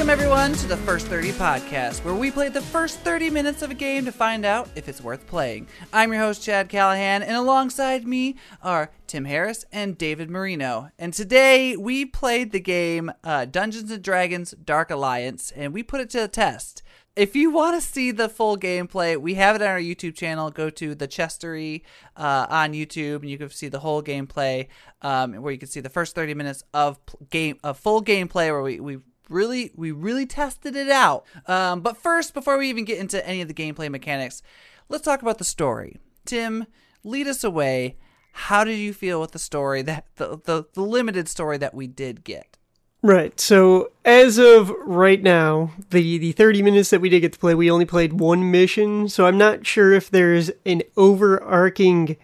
Welcome, everyone, to the First 30 podcast, where we play the first 30 minutes of a game to find out if it's worth playing. I'm your host, Chad Callahan, and alongside me are Tim Harris and David Marino. And today we played the game uh, Dungeons and Dragons Dark Alliance, and we put it to the test. If you want to see the full gameplay, we have it on our YouTube channel. Go to the Chestery uh, on YouTube, and you can see the whole gameplay, um, where you can see the first 30 minutes of game, of full gameplay, where we, we really we really tested it out um, but first before we even get into any of the gameplay mechanics let's talk about the story tim lead us away how did you feel with the story that the, the, the limited story that we did get Right. So as of right now, the the 30 minutes that we did get to play, we only played one mission. So I'm not sure if there's an overarching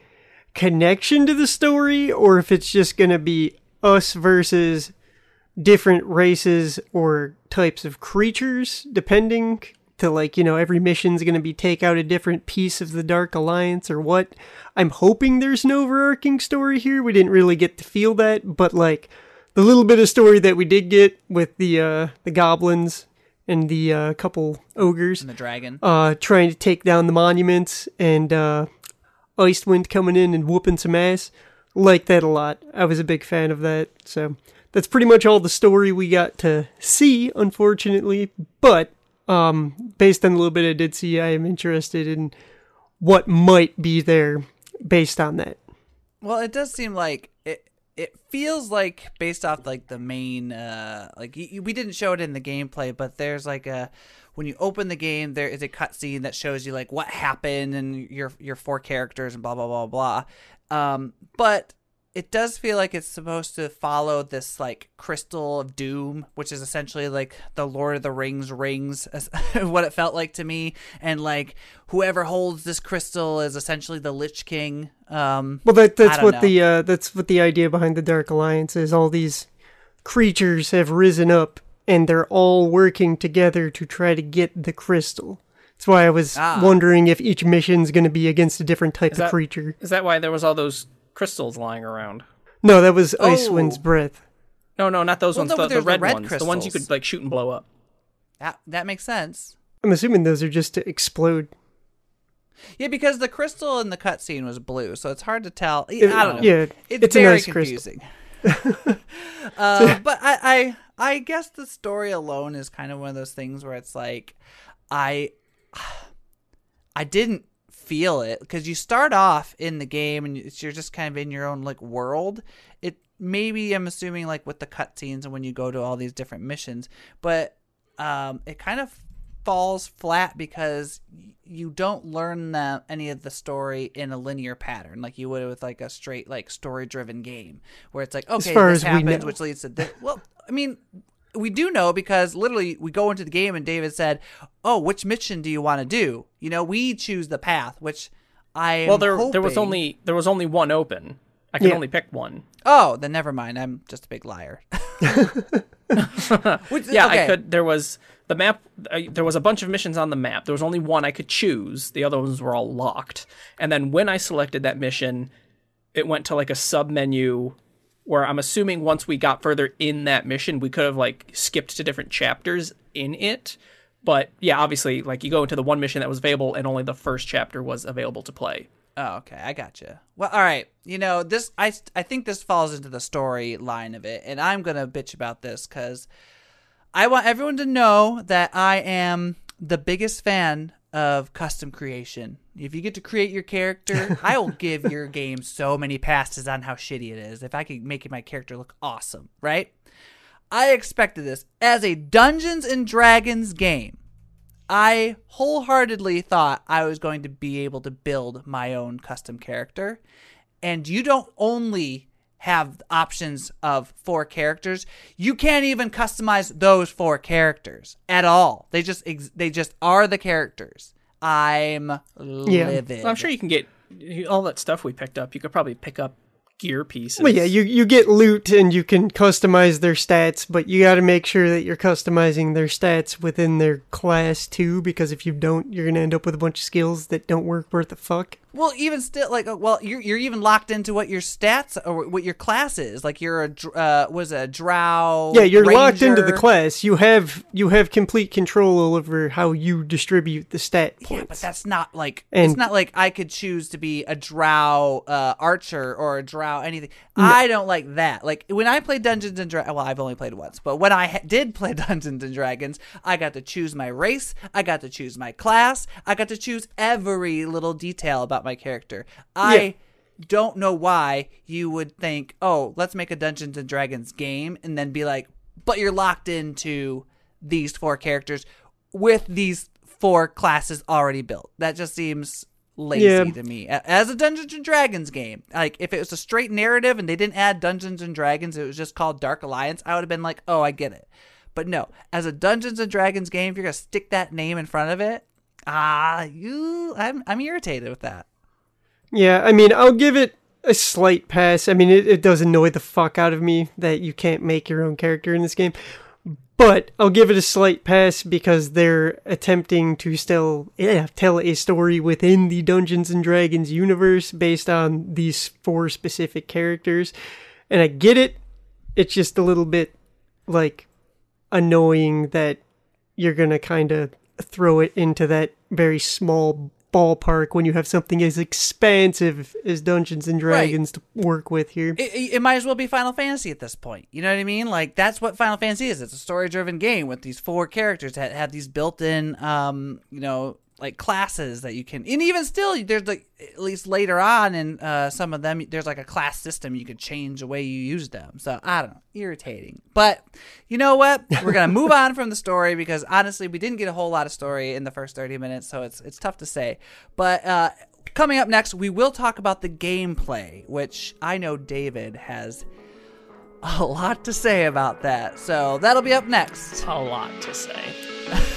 connection to the story or if it's just going to be us versus different races or types of creatures depending to like, you know, every mission's going to be take out a different piece of the Dark Alliance or what. I'm hoping there's an overarching story here. We didn't really get to feel that, but like the little bit of story that we did get with the uh, the goblins and the uh, couple ogres and the dragon uh, trying to take down the monuments and uh, Icewind coming in and whooping some ass. Like that a lot. I was a big fan of that. So that's pretty much all the story we got to see, unfortunately. But um, based on a little bit I did see, I am interested in what might be there based on that. well it does seem like it it feels like based off like the main uh like y- we didn't show it in the gameplay but there's like a when you open the game there is a cutscene that shows you like what happened and your your four characters and blah blah blah blah um but it does feel like it's supposed to follow this like crystal of doom which is essentially like the lord of the rings rings what it felt like to me and like whoever holds this crystal is essentially the lich king um Well, that that's what know. the uh, that's what the idea behind the Dark Alliance is. All these creatures have risen up, and they're all working together to try to get the crystal. That's why I was Ah. wondering if each mission's going to be against a different type Is of that- creature. Is that why there was all those crystals lying around? No, that was Icewind's Oh. breath. No, no, not those Well, ones. no, the, the there's the red, red ones, the ones you could like shoot and blow up. that, that makes sense I'm assuming those are just to explode. Yeah, because the crystal in the cutscene was blue, so it's hard to tell. I don't know. yeah, it's, it's a very nice confusing. uh, but I, I, I guess the story alone is kind of one of those things where it's like, I, I didn't feel it because you start off in the game and you're just kind of in your own like world. It maybe I'm assuming like with the cutscenes and when you go to all these different missions, but um, it kind of falls flat because you don't learn the, any of the story in a linear pattern like you would with like a straight like story driven game where it's like okay far this as we happens know. which leads to this well i mean we do know because literally we go into the game and david said oh which mission do you want to do you know we choose the path which i Well, there there was only there was only one open. I can Yeah. only pick one. oh then never mind i'm just a big liar Which- Yeah, okay. I could. There was the map. Uh, there was a bunch of missions on the map. There was only one I could choose. The other ones were all locked. And then when I selected that mission, it went to like a sub menu where I'm assuming once we got further in that mission, we could have like skipped to different chapters in it. But yeah, obviously, like you go into the one mission that was available, and only the first chapter was available to play. Oh, okay, I gotcha. Well, all right. You know, this I I think this falls into the storyline of it, and I'm gonna bitch about this because I want everyone to know that I am the biggest fan of custom creation. If you get to create your character, I will give your game so many passes on how shitty it is. If I could make my character look awesome, right? I expected this as a Dungeons and Dragons game. I wholeheartedly thought I was going to be able to build my own custom character. And you don't only have options of four characters, you can't even customize those four characters at all. They just ex- they just are the characters. I'm livid. Well, I'm sure you can get all that stuff we picked up. You could probably pick up gear pieces. Well, yeah, you you get loot and you can customize their stats, but you got to make sure that you're customizing their stats within their class too, because if you don't, you're gonna end up with a bunch of skills that don't work worth a fuck. Well, even still, like, uh, well, you're you're even locked into what your stats or what your class is. Like, you're a uh, was a drow. Yeah, you're locked into the class. You have you have complete control over how you distribute the stat points. Yeah, but that's not like And- it's not like I could choose to be a drow uh, archer or a drow anything. I don't like that. Like when I played Dungeons and Dragons, well, I've only played once, but when I ha- did play Dungeons and Dragons, I got to choose my race, I got to choose my class, I got to choose every little detail about my character. I don't know why you would think, oh, let's make a Dungeons and Dragons game, and then be like, but you're locked into these four characters with these four classes already built. That just seems lazy Yeah. to me. As a Dungeons and Dragons game, like if it was a straight narrative and they didn't add Dungeons and Dragons, it was just called Dark Alliance, I would have been like, oh, I get it. But no, as a Dungeons and Dragons game, if you're gonna stick that name in front of it, ah, you, I'm, I'm irritated with that. Yeah, I mean, I'll give it a slight pass. I mean, it, it does annoy the fuck out of me that you can't make your own character in this game. But I'll give it a slight pass because they're attempting to still yeah, tell a story within the Dungeons and Dragons universe based on these four specific characters. And I get it. It's just a little bit like annoying that you're going to kind of throw it into that very small ballpark when you have something as expansive as Dungeons and Dragons to work with here. It, it, it might as well be Final Fantasy at this point. You know what I mean? Like that's what Final Fantasy is. It's a story-driven game with these four characters that have these built-in, um, you know, like classes that you can. And even still, there's like at least later on in uh, some of them, there's like a class system you could change the way you use them. So I don't know, irritating. But you know what? We're gonna move on from the story because honestly, we didn't get a whole lot of story in the first 30 minutes, so it's it's tough to say. But uh, coming up next, we will talk about the gameplay, which I know David has a lot to say about that. So that'll be up next. A lot to say.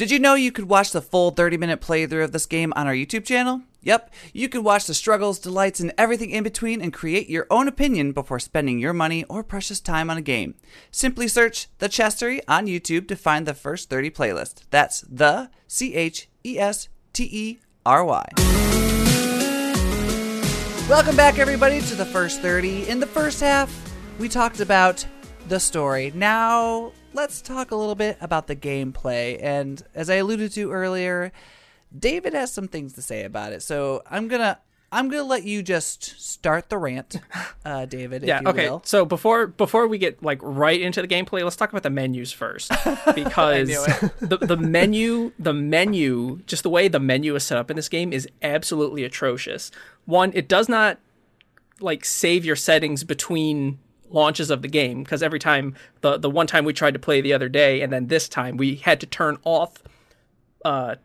Did you know you could watch the full 30 minute playthrough of this game on our YouTube channel? Yep, you can watch the struggles, delights, and everything in between and create your own opinion before spending your money or precious time on a game. Simply search The Chestery on YouTube to find the first 30 playlist. That's the C H E S T E R Y. Welcome back, everybody, to the first 30. In the first half, we talked about the story. Now, let's talk a little bit about the gameplay. And as I alluded to earlier, David has some things to say about it. So I'm gonna I'm gonna let you just start the rant, uh, David. Yeah. if you Okay. will. So before before we get like right into the gameplay, let's talk about the menus first because the the menu the menu just the way the menu is set up in this game is absolutely atrocious. One, it does not like save your settings between launches of the game because every time the the one time we tried to play the other day and then this time we had to turn off uh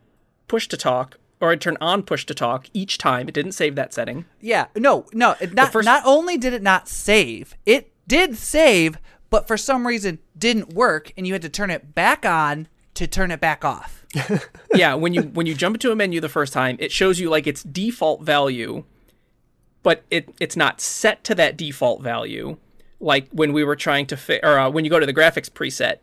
push to talk or I'd turn on push to talk each time. It didn't save that setting. Yeah, no, no. Not first- not only did it not save, it did save, but for some reason didn't work, and you had to turn it back on to turn it back off. yeah, when you when you jump into a menu the first time, it shows you like its default value, but it it's not set to that default value. Like when we were trying to fi- or uh, when you go to the graphics preset,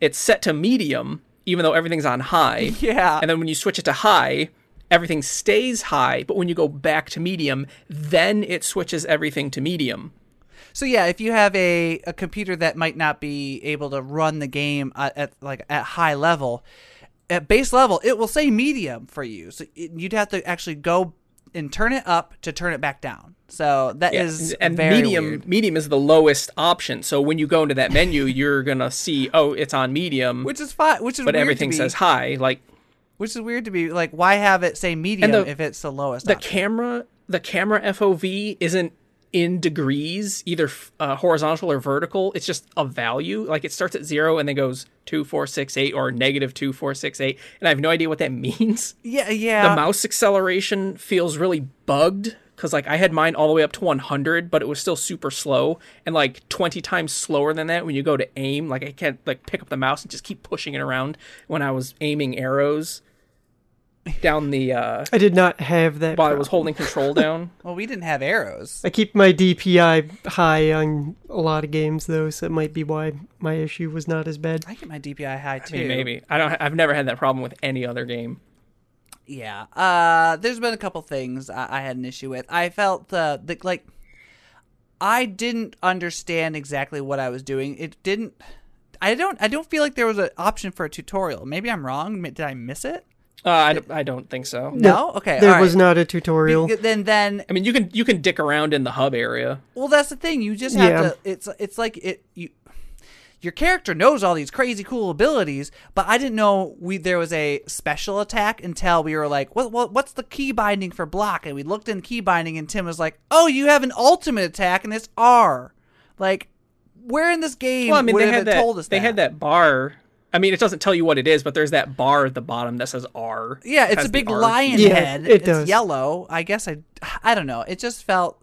it's set to medium even though everything's on high. Yeah. And then when you switch it to high, everything stays high, but when you go back to medium, then it switches everything to medium. So yeah, if you have a, a computer that might not be able to run the game at, at like at high level, at base level, it will say medium for you. So it, you'd have to actually go and turn it up to turn it back down. So that is and medium weird. medium is the lowest option. So when you go into that menu, you're gonna see, oh, it's on medium, which is fine. Which is but everything says high. Like which is weird to be like, why have it say medium the- if it's the lowest? the option? camera, the camera FOV isn't in degrees, either uh, horizontal or vertical. It's just a value. Like it starts at zero and then goes two, four, six, eight, or negative two, four, six, eight, and I have no idea what that means. yeah, yeah. the mouse acceleration feels really bugged because like i had mine all the way up to 100 but it was still super slow and like 20 times slower than that when you go to aim like i can't like pick up the mouse and just keep pushing it around when i was aiming arrows down the uh I did not have that. while i was holding control down well, we didn't have arrows. I keep my DPI high on a lot of games though, so that might be why my issue was not as bad. I get my DPI high too. I mean, maybe i don't i've never had that problem with any other game yeah. Uh, there's been a couple things I, I had an issue with. I felt uh, that like I didn't understand exactly what I was doing. It didn't. I don't. I don't feel like there was an option for a tutorial. Maybe I'm wrong. Did I miss it? Uh, I, don't, I don't think so. No. Okay. There all was right. not a tutorial. Then then I mean, you can you can dick around in the hub area. Well, that's the thing. You just have Yeah. to. It's it's like it. You, your character knows all these crazy cool abilities, but I didn't know we there was a special attack until we were like, what, what what's the key binding for block? And we looked in key binding, and Tim was like, oh, you have an ultimate attack, and it's R. Like, where in this game Well, I mean, would they have had that. told us they that? had that bar. I mean, it doesn't tell you what it is, but there's that bar at the bottom that says R. Yeah, it's a big lion Yeah, head. it it's does. yellow. I guess I I don't know. It just felt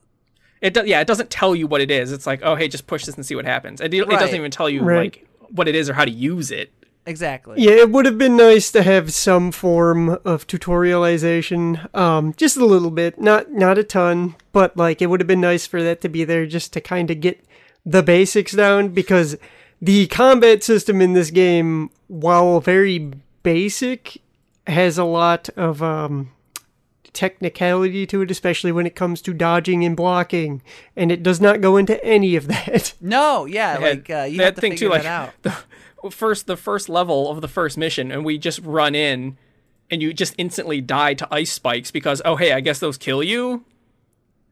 It do, yeah, it doesn't tell you what it is. It's like, oh, hey, just push this and see what happens. It, it Right. doesn't even tell you Right. like what it is or how to use it. exactly. Yeah, it would have been nice to have some form of tutorialization, um, just a little bit, not not a ton, but like it would have been nice for that to be there just to kind of get the basics down because the combat system in this game, while very basic, has a lot of um, technicality to it, especially when it comes to dodging and blocking, and it does not go into any of that. No, yeah, They had like uh, you that have to thing figure too, like that out. the first the first level of the first mission, and we just run in, and you just instantly die to ice spikes because oh hey, I guess those kill you.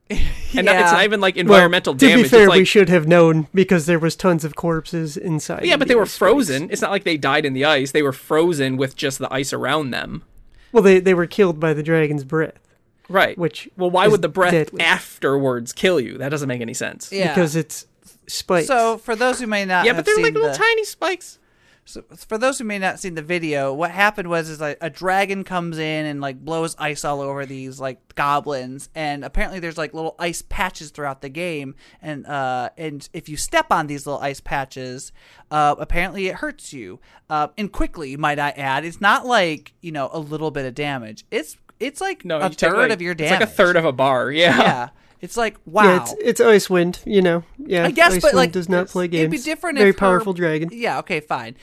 And not- it's Yeah. not even like environmental well, to be fair, like, we should have known because there was tons of corpses inside. yeah, but the they were ice space. frozen. It's not like they died in the ice. They were frozen with just the ice around them. Well, they they were killed by the dragon's breath Right. Which well, why would the breath deadly. afterwards kill you? That doesn't make any sense. Yeah. because it's spikes. So, for those who may not Yeah, have but they're seen like little the, tiny spikes. So for those who may not seen the video, what happened was is like a dragon comes in and like blows ice all over these like goblins, and apparently there's like little ice patches throughout the game, and uh and if you step on these little ice patches, uh apparently it hurts you, uh and quickly might I add, it's not like you know a little bit of damage, it's it's like No, a take, third like- of your damage, It's like a third of a bar. Yeah. yeah. It's like wow. yeah, it's it's Icewind. You know, yeah. I guess, Icewind but like, does not play games. It'd be different. Very if her- powerful dragon. Yeah. Okay. Fine.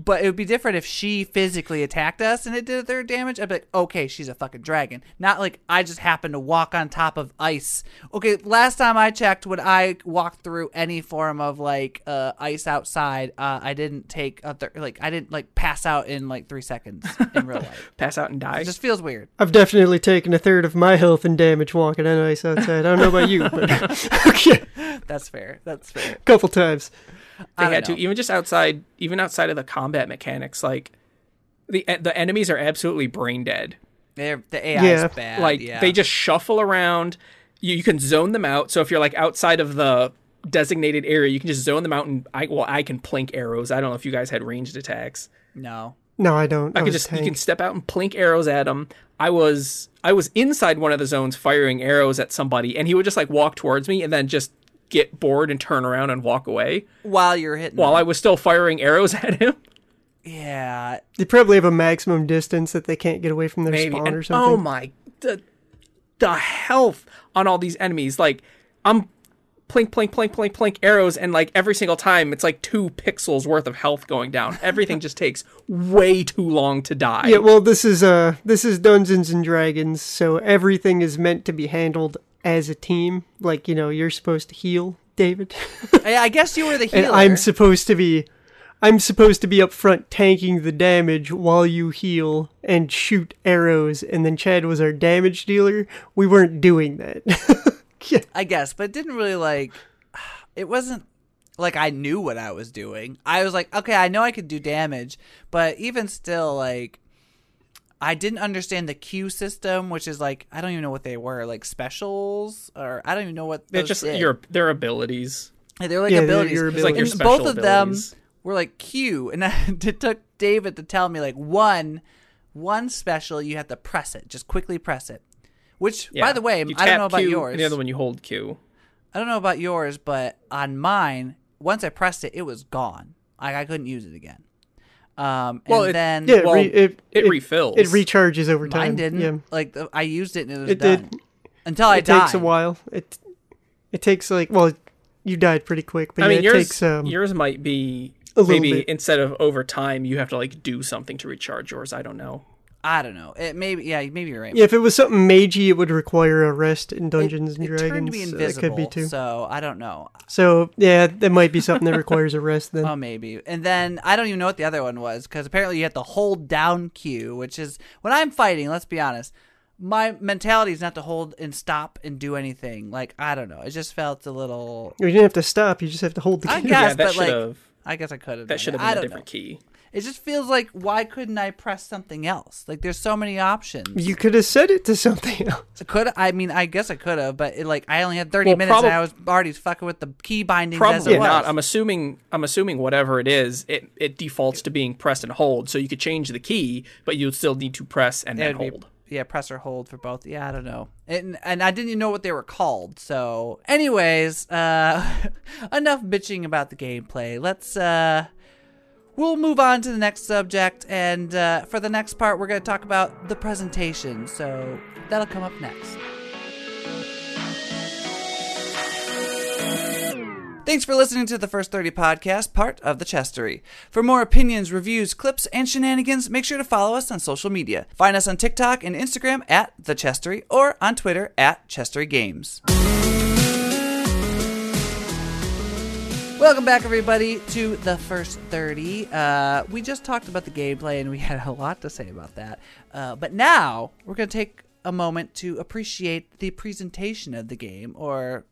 But it would be different if she physically attacked us and it did their damage. I'd be like, okay, she's a fucking dragon. Not like I just happened to walk on top of ice. Okay, last time I checked, when I walked through any form of like uh, ice outside, uh, I didn't take a th- like I didn't like pass out in like three seconds in real life. Pass out and die. It just feels weird. I've definitely taken a third of my health and damage walking on ice outside. I don't know about you, but okay, That's fair. That's fair. a couple times. They I had don't to even just outside even outside of the combat mechanics like the eh, the enemies are absolutely brain dead They're, the AI Yeah. is bad. like yeah. they just shuffle around you, you can zone them out so if you're like outside of the designated area you can just zone them out and i well i can plink arrows i don't know if you guys had ranged attacks no. No, I don't. i I could was just you can step out and plink arrows at them i was i was inside one of the zones firing arrows at somebody and he would just like walk towards me and then just get bored and turn around and walk away While you're hitting. while them. i was still firing arrows at him yeah. They probably have a maximum distance that they can't get away from their maybe. spawn And or something. oh my, the, the health on all these enemies. Like I'm plink, plink, plink, plink, plink arrows, and like every single time, it's like two pixels worth of health going down. Everything just takes way too long to die. Yeah, well, this is uh, this is Dungeons and Dragons, so everything is meant to be handled as a team. Like you know, you're supposed to heal, David, I guess you were the healer. and I'm supposed to be, I'm supposed to be up front tanking the damage while you heal and shoot arrows. And then Chad was our damage dealer. We weren't doing that. yeah, I guess, but it didn't really like. It wasn't like I knew what I was doing. I was like, okay, I know I could do damage, but even still, like, I didn't understand the Q system, which is like I don't even know what they were, like specials, or I don't even know what they're just did. your their abilities. They're like Yeah, they're abilities. your It's like your And special both of abilities. them were like Q, and it took David to tell me like one, one special you have to press it, just quickly press it. Which, by the way, You I don't know about Q, yours. And the other one you hold Q. I don't know about yours, but on mine, once I pressed it, it was gone. Like I couldn't use it again. Um, and Well, it- then yeah. Well, re- it, it refills. It recharges over time. mine didn't. Yeah, Like I used it and it was it done did. until I it died. takes a while. It it takes like well, you died pretty quick, but I yeah, mean, it yours takes um, yours might be a maybe bit. instead of over time, you have to like do something to recharge yours. I don't know. I don't know. It maybe yeah, maybe you're right. Yeah, if it was something magey, it would require a rest in Dungeons and uh, it Dragons. turned to be invisible, that could be too. so I don't know. So yeah, that might be something that requires a rest then. Oh, maybe. And then I don't even know what the other one was because apparently you have to hold down Q, which is when I'm fighting. Let's be honest, my mentality is not to hold and stop and do anything. Like I don't know. It just felt a little. you didn't have to stop. You just have to hold the I key. guess, yeah, that but should like have I guess I could have. that should have been a different know. key. It just feels like why couldn't I press something else? Like there's so many options. You could have said it to something else. could I mean I guess I could have, but it, like I only had 30 Well, minutes and I was already fucking with the key bindings as Probably it was. not. I'm assuming. I'm assuming whatever it is, it it defaults to being press and hold. So you could change the key, but you'd still need to press and It then would be- hold. yeah, press or hold for both. Yeah, I don't know. And and I didn't even know what they were called. So, anyways, uh enough bitching about the gameplay. Let's uh we'll move on to the next subject and uh for the next part we're going to talk about the presentation. So, that'll come up next. Thanks for listening to the First 30 podcast, part of the Chestery. For more opinions, reviews, clips, and shenanigans, make sure to follow us on social media. Find us on TikTok and Instagram at The Chestery or on Twitter at Chestery Games. Welcome back, everybody, to the First 30. Uh, we just talked about the gameplay and we had a lot to say about that. Uh, but now we're going to take a moment to appreciate the presentation of the game, or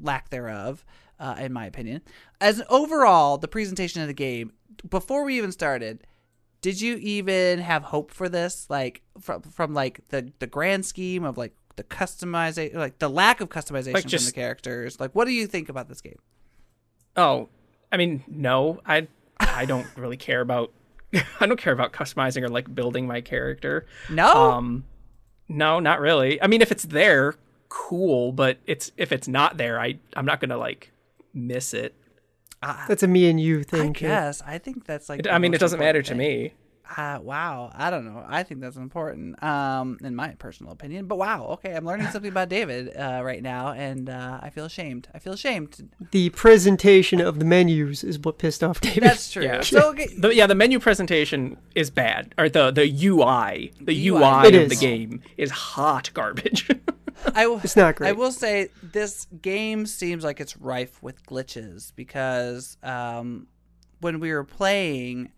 lack thereof, uh, in my opinion. As an overall, the presentation of the game, before we even started, did you even have hope for this? Like from from like the the grand scheme of like the customization, like the lack of customization Like from the characters. Like, what do you think about this game? Oh, I mean, no, I I don't really care about I don't care about customizing or like building my character. No, Um, no, not really. I mean, if it's there, cool. But it's if it's not there, I I'm not gonna like miss it. That's a me and you thing. Jay. guess I think that's like. It- I mean, it doesn't matter to me. Uh, wow, I don't know. I think that's important, um, in my personal opinion. But wow, okay, I'm learning something about David uh, right now, and uh, I feel ashamed. I feel ashamed. The presentation of the menus is what pissed off David. That's true. Yeah. So okay, The, yeah, the menu presentation is bad, or the the UI, the UI. UI, It of the game is hot garbage. I w- It's not great. I will say this game seems like it's rife with glitches because um, when we were playing,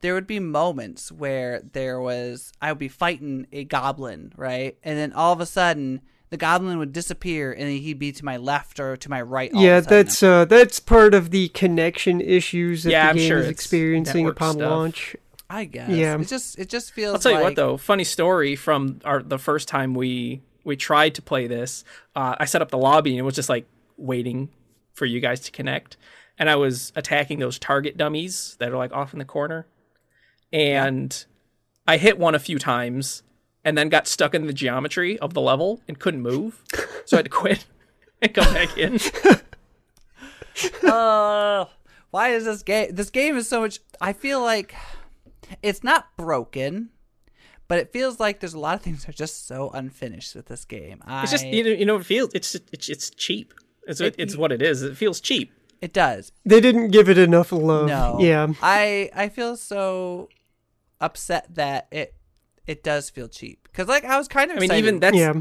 there would be moments where there was I would be fighting a goblin, right, and then all of a sudden the goblin would disappear and he'd be to my left or to my right. all yeah, of a that's uh, that's part of the connection issues that Yeah, the I'm game sure is experiencing upon stuff. launch. I guess. Yeah. It just it just feels. I'll tell you like, what, though, funny story from our the first time we we tried to play this. Uh, I set up the lobby and it was just like waiting for you guys to connect, and I was attacking those target dummies that are like off in the corner, and I hit one a few times, and then got stuck in the geometry of the level and couldn't move, so I had to quit and come back in. Oh, why is this game? This game is so much. I feel like it's not broken, but it feels like there's a lot of things that are just so unfinished with this game. I, It's just you know you know it feels it's it's it's cheap. It's it's what it is. It feels cheap. it does. They didn't give it enough love. No, Yeah. I I feel so upset that it it does feel cheap. Because like I was kind of. I mean, excited- even that's Yeah.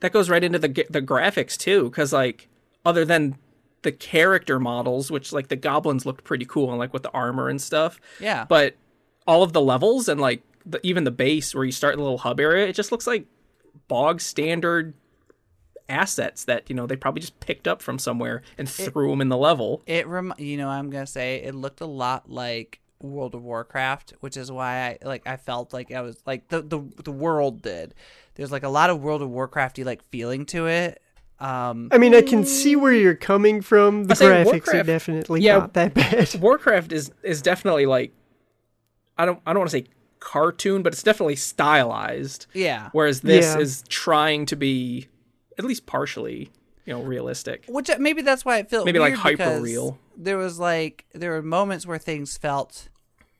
that goes right into the the graphics too because like other than the character models which like the goblins looked pretty cool and like with the armor and stuff. Yeah, but all of the levels and like the, even the base where you start the little hub area it just looks like bog standard assets that you know they probably just picked up from somewhere and threw them in the level. It rem- you know I'm gonna say? It looked a lot like World of Warcraft, which is why I like I felt like I was like the the the world did. There's like a lot of World of Warcrafty like feeling to it. Um, I mean, I can see where you're coming from. The I say graphics are definitely yeah. not that bad. warcraft is is definitely like i don't i don't want to say cartoon but it's definitely stylized yeah, whereas this Yeah. is trying to be at least partially you know realistic which uh, maybe that's why it felt Maybe, like, hyper real. There was like there were moments where things felt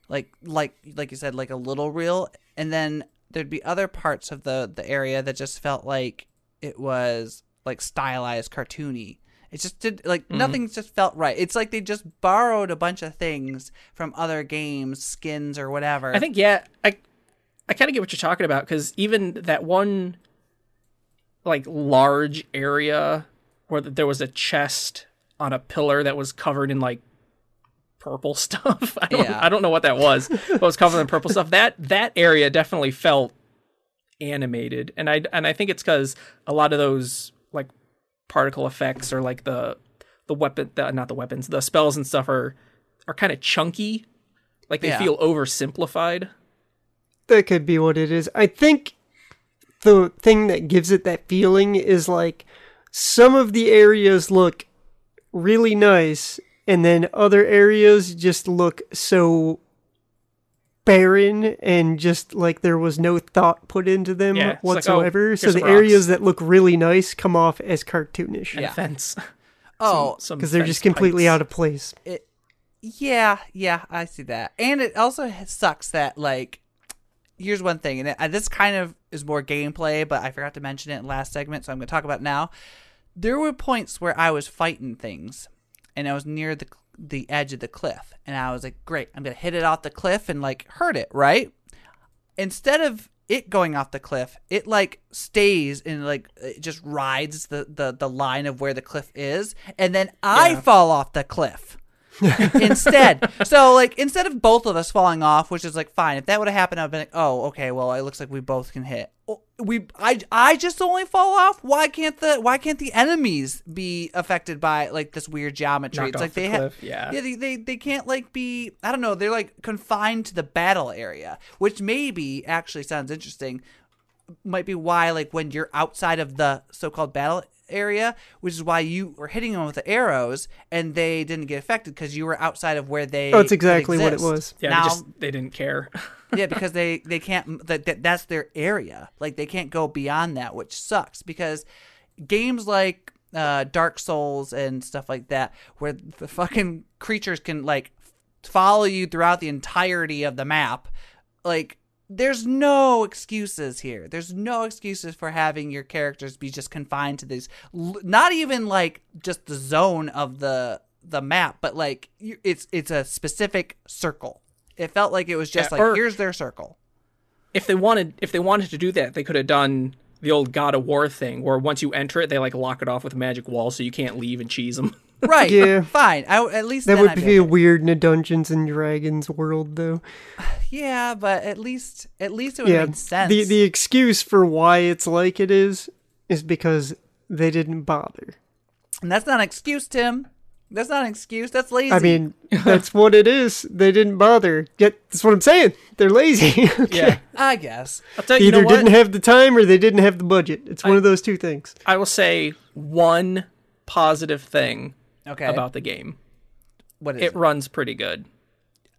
like like like you said like a little real, and then there'd be other parts of the the area that just felt like it was like stylized cartoony. It just did like Mm-hmm. nothing just felt right. It's like they just borrowed a bunch of things from other games, skins or whatever. i think yeah i I kind of get what you're talking about because even that one, like large area where there was a chest on a pillar that was covered in like purple stuff. I don't, Yeah. I don't know what that was. but it was covered in purple stuff. That that area definitely felt animated, and I and I think it's because a lot of those like particle effects or like the the weapon, the, not the weapons, the spells and stuff are are kind of chunky. Like they Yeah. feel oversimplified. That could be what it is. I think the thing that gives it that feeling is like some of the areas look really nice, and then other areas just look so barren and just like there was no thought put into them Yeah, it's like, oh, whatsoever. so the some areas that look really nice come off as cartoonish Yeah. a fence. Oh, because they're just completely out of place. Yeah, yeah, I see that. And it also sucks that like here's one thing, and it, uh, this kind of is more gameplay, but I forgot to mention it in last segment, so I'm going to talk about it now. There were points where I was fighting things, and I was near the the edge of the cliff, and I was like, "Great, I'm going to hit it off the cliff and like hurt it, right?" Instead of it going off the cliff, it like stays and like it just rides the the the line of where the cliff is, and then I Yeah. fall off the cliff instead. So like instead of both of us falling off, which is like fine. If that would have happened, I'd been like, oh, okay, well, it looks like we both can hit. We, I, I just only fall off. Why can't the, why can't the enemies be affected by like this weird geometry? Knocked it's like the they have, yeah. yeah, they, they, they can't like be. I don't know. They're like confined to the battle area, which maybe actually sounds interesting might be why like when you're outside of the so-called battle area which is why you were hitting them with the arrows and they didn't get affected because you were outside of where they Oh, it's exactly what it was. Yeah, now they just they didn't care. yeah because they they can't that, that that's their area like they can't go beyond that which sucks because games like uh dark souls and stuff like that where the fucking creatures can like follow you throughout the entirety of the map like there's no excuses here. There's no excuses for having your characters be just confined to these not even like just the zone of the the map but like it's it's a specific circle. It felt like it was just Yeah, like here's their circle. if they wanted if they wanted to do that, they could have done the old God of War thing, where once you enter it, they like lock it off with a magic wall, so you can't leave and cheese them. right Yeah. fine I, at least That would I'd be feel okay. weird in a Dungeons and Dragons world, though. yeah but at least at least it would Yeah, make sense the the excuse for why it's like it is is because they didn't bother. and that's not an excuse tim that's not an excuse that's lazy I mean, that's what it is. They didn't bother. Yet that's what I'm saying. They're lazy. Yeah, i guess I'll tell you, you Either know didn't have the time or they didn't have the budget. It's one of those two things. I will say one positive thing okay about the game. what is It it, runs pretty good.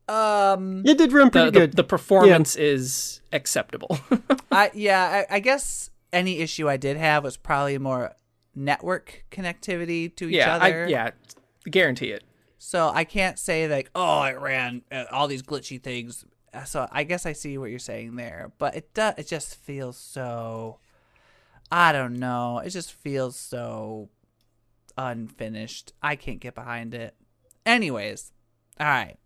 um It did run The, pretty the, good. the performance is acceptable. I yeah, I, I guess any issue I did have was probably more network connectivity to each yeah, other. I, yeah, guarantee it. So I can't say like, oh, it ran uh, all these glitchy things. So I guess I see what you're saying there, but it does. It just feels so. I don't know. It just feels so unfinished. I can't get behind it. Anyways, all right.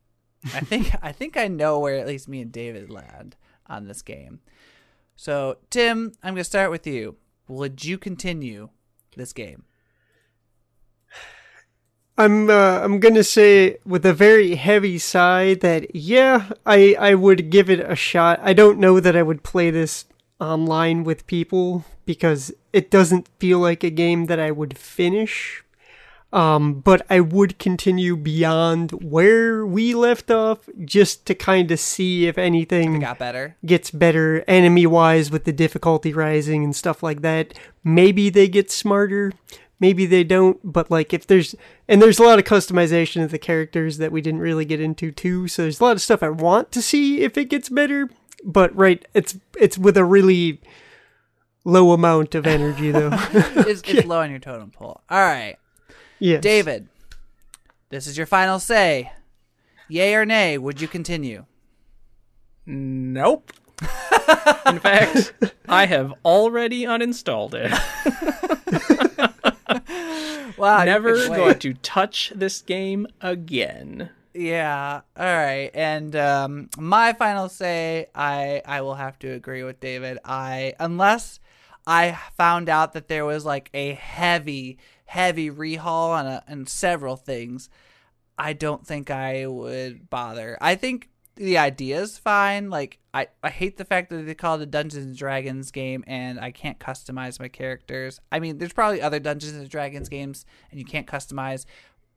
I think I think I know where at least me and David land on this game. So Tim, I'm gonna start with you. Would you continue this game? I'm uh, I'm gonna say with a very heavy sigh that yeah, I I would give it a shot. I don't know that I would play this online with people because it doesn't feel like a game that I would finish. Um, but I would continue beyond where we left off just to kind of see if anything Got better. gets better enemy wise with the difficulty rising and stuff like that. Maybe they get smarter, maybe they don't, but like if there's and there's a lot of customization of the characters that we didn't really get into too, so there's a lot of stuff I want to see if it gets better, but right, it's it's with a really low amount of energy though. It's, it's low on your totem pole. All right. yes. David, this is your final say. Yay or nay, would you continue? Nope. In fact, I have already uninstalled it. Wow, you Never going to touch this game again. Yeah. All right. And um, my final say, I I will have to agree with David. I unless I found out that there was like a heavy, heavy rehaul on a on several things, I don't think I would bother. I think the idea is fine. Like I, I hate the fact that they call it a Dungeons and Dragons game and I can't customize my characters. I mean, there's probably other Dungeons and Dragons games and you can't customize,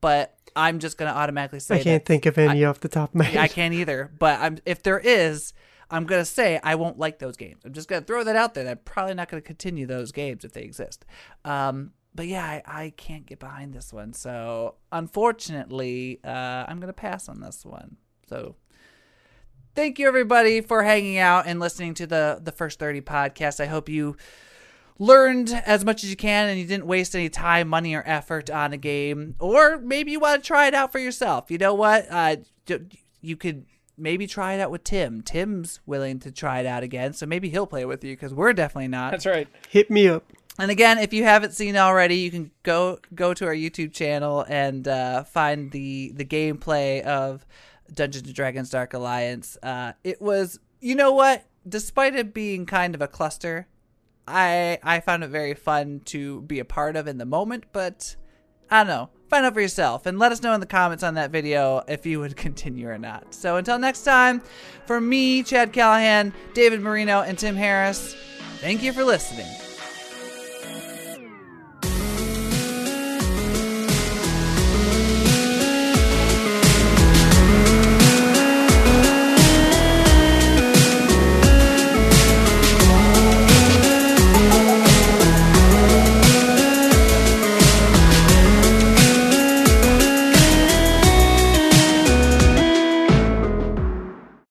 but I'm just gonna automatically say I can't think of any off the top of my head. I can't either. But I'm if there is, I'm gonna say I won't like those games. I'm just gonna throw that out there. that I'm probably not gonna continue those games if they exist. Um, but yeah, I, I can't get behind this one. So unfortunately, uh, I'm gonna pass on this one. So thank you everybody for hanging out and listening to the the first 30 podcast. I hope you learned as much as you can and you didn't waste any time, money, or effort on a game. Or maybe you want to try it out for yourself. You know what? Uh, you could maybe try it out with Tim. Tim's willing to try it out again, so maybe he'll play with you because we're definitely not. That's right. Hit me up. And again, if you haven't seen already, you can go go to our YouTube channel and uh, find the the gameplay of Dungeons and Dragons: Dark Alliance. Uh, it was, you know what? Despite it being kind of a cluster, I I found it very fun to be a part of in the moment. But I don't know. Find out for yourself and let us know in the comments on that video if you would continue or not. So until next time, for me, Chad Callahan, David Marino, and Tim Harris, thank you for listening.